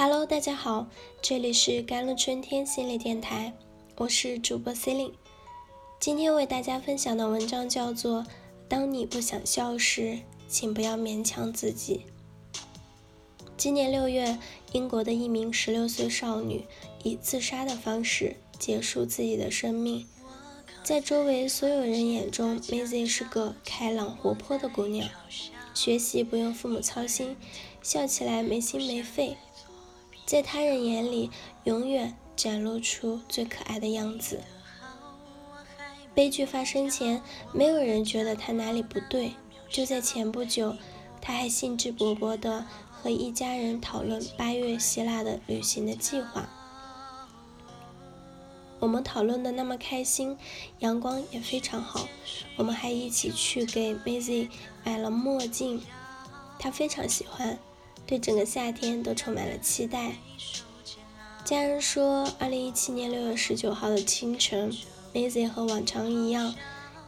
Hello，大家好，这里是甘露春天心理电台，我是主播 c e l i n e 今天为大家分享的文章叫做《当你不想笑时，请不要勉强自己》。今年六月，英国的一名十六岁少女以自杀的方式结束自己的生命。在周围所有人眼中，Maisie 是个开朗活泼的姑娘，学习不用父母操心，笑起来没心没肺。在他人眼里，永远展露出最可爱的样子。悲剧发生前，没有人觉得他哪里不对。就在前不久，他还兴致勃勃地和一家人讨论八月希腊的旅行的计划。我们讨论的那么开心，阳光也非常好。我们还一起去给 Maisie 买了墨镜，她非常喜欢。对整个夏天都充满了期待。家人说，二零一七年六月十九号的清晨，Maisy 和往常一样，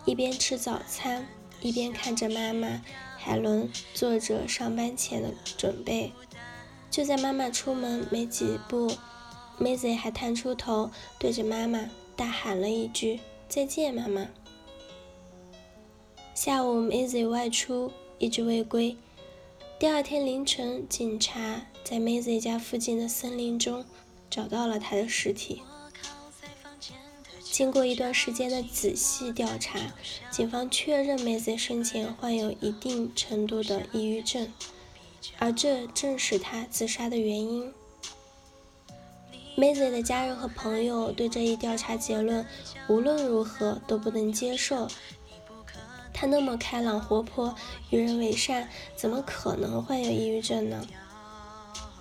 一边吃早餐，一边看着妈妈海伦做着上班前的准备。就在妈妈出门没几步，Maisy 还探出头，对着妈妈大喊了一句：“再见，妈妈。”下午，Maisy 外出，一直未归。第二天凌晨，警察在 Maisie 家附近的森林中找到了她的尸体。经过一段时间的仔细调查，警方确认 Maisie 生前患有一定程度的抑郁症，而这正是她自杀的原因。Maisie 的家人和朋友对这一调查结论无论如何都不能接受。他那么开朗活泼，与人为善，怎么可能患有抑郁症呢？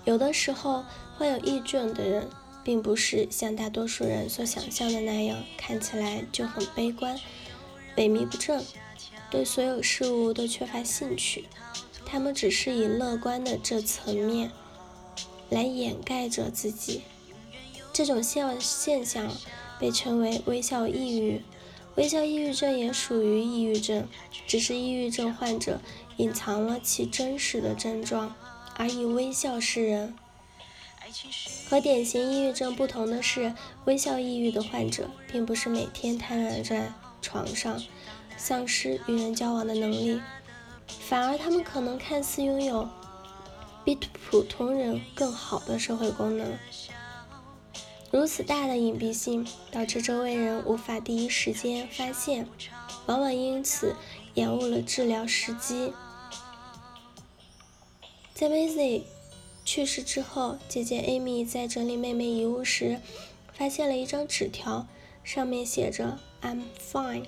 有的时候，患有抑郁症的人，并不是像大多数人所想象的那样，看起来就很悲观、萎靡不振，对所有事物都缺乏兴趣。他们只是以乐观的这层面来掩盖着自己。这种现现象被称为微笑抑郁。微笑抑郁症也属于抑郁症，只是抑郁症患者隐藏了其真实的症状，而以微笑示人。和典型抑郁症不同的是，微笑抑郁的患者并不是每天瘫软在床上，丧失与人交往的能力，反而他们可能看似拥有比普通人更好的社会功能。如此大的隐蔽性，导致周围人无法第一时间发现，往往因此延误了治疗时机。在 Maisie 去世之后，姐姐 Amy 在整理妹妹遗物时，发现了一张纸条，上面写着 "I'm fine"，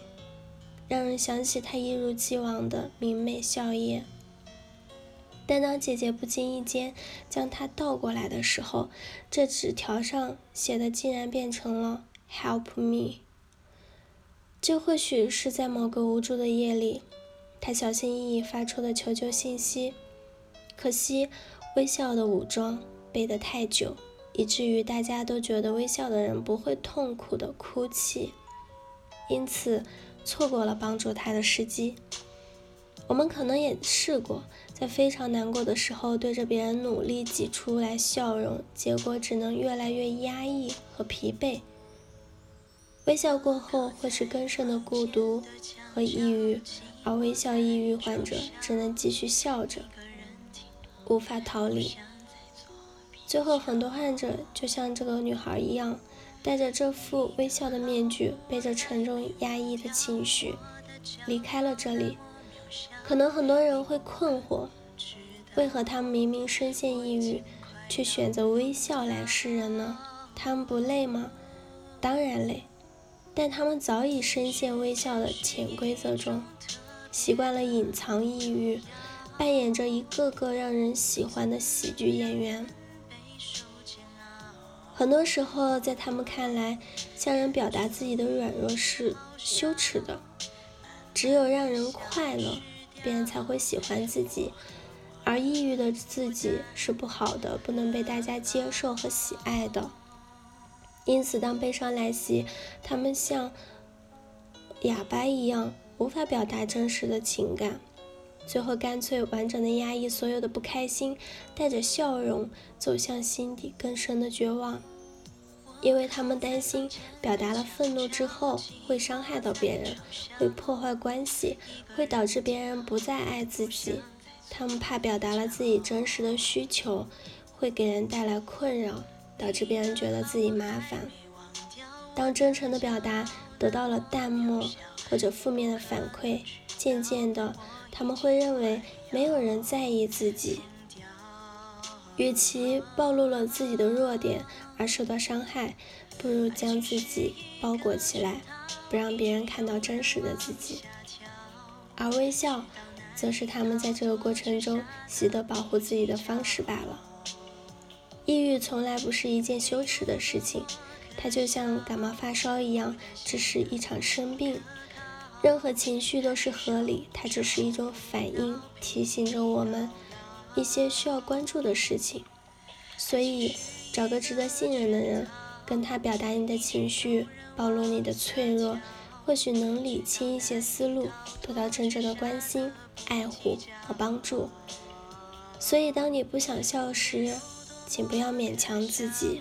让人想起她一如既往的明媚笑靥。但当姐姐不经意间将它倒过来的时候，这纸条上写的竟然变成了 “Help me”。这或许是在某个无助的夜里，她小心翼翼发出的求救信息。可惜，微笑的武装背得太久，以至于大家都觉得微笑的人不会痛苦的哭泣，因此错过了帮助他的时机。我们可能也试过，在非常难过的时候，对着别人努力挤出来笑容，结果只能越来越压抑和疲惫。微笑过后会是更深的孤独和抑郁，而微笑抑郁患者只能继续笑着，无法逃离。最后，很多患者就像这个女孩一样，戴着这副微笑的面具，背着沉重压抑的情绪，离开了这里。可能很多人会困惑，为何他们明明深陷抑郁，却选择微笑来示人呢？他们不累吗？当然累，但他们早已深陷微笑的潜规则中，习惯了隐藏抑郁，扮演着一个个让人喜欢的喜剧演员。很多时候，在他们看来，向人表达自己的软弱是羞耻的。只有让人快乐，别人才会喜欢自己，而抑郁的自己是不好的，不能被大家接受和喜爱的。因此，当悲伤来袭，他们像哑巴一样，无法表达真实的情感，最后干脆完整的压抑所有的不开心，带着笑容走向心底更深的绝望，因为他们担心表达了愤怒之后会伤害到别人，会破坏关系，会导致别人不再爱自己。他们怕表达了自己真实的需求，会给人带来困扰，导致别人觉得自己麻烦。当真诚的表达得到了淡漠或者负面的反馈，渐渐的，他们会认为没有人在意自己。与其暴露了自己的弱点而受到伤害，不如将自己包裹起来，不让别人看到真实的自己。而微笑。则是他们在这个过程中习得保护自己的方式罢了。抑郁从来不是一件羞耻的事情，它就像感冒发烧一样，只是一场生病。任何情绪都是合理，它只是一种反应，提醒着我们一些需要关注的事情。所以，找个值得信任的人，跟他表达你的情绪，暴露你的脆弱。或许能理清一些思路，得到真正的关心、爱护和帮助。所以，当你不想笑时，请不要勉强自己。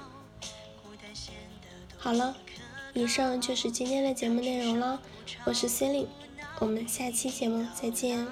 好了，以上就是今天的节目内容了。我是 c e l i n e 我们下期节目再见。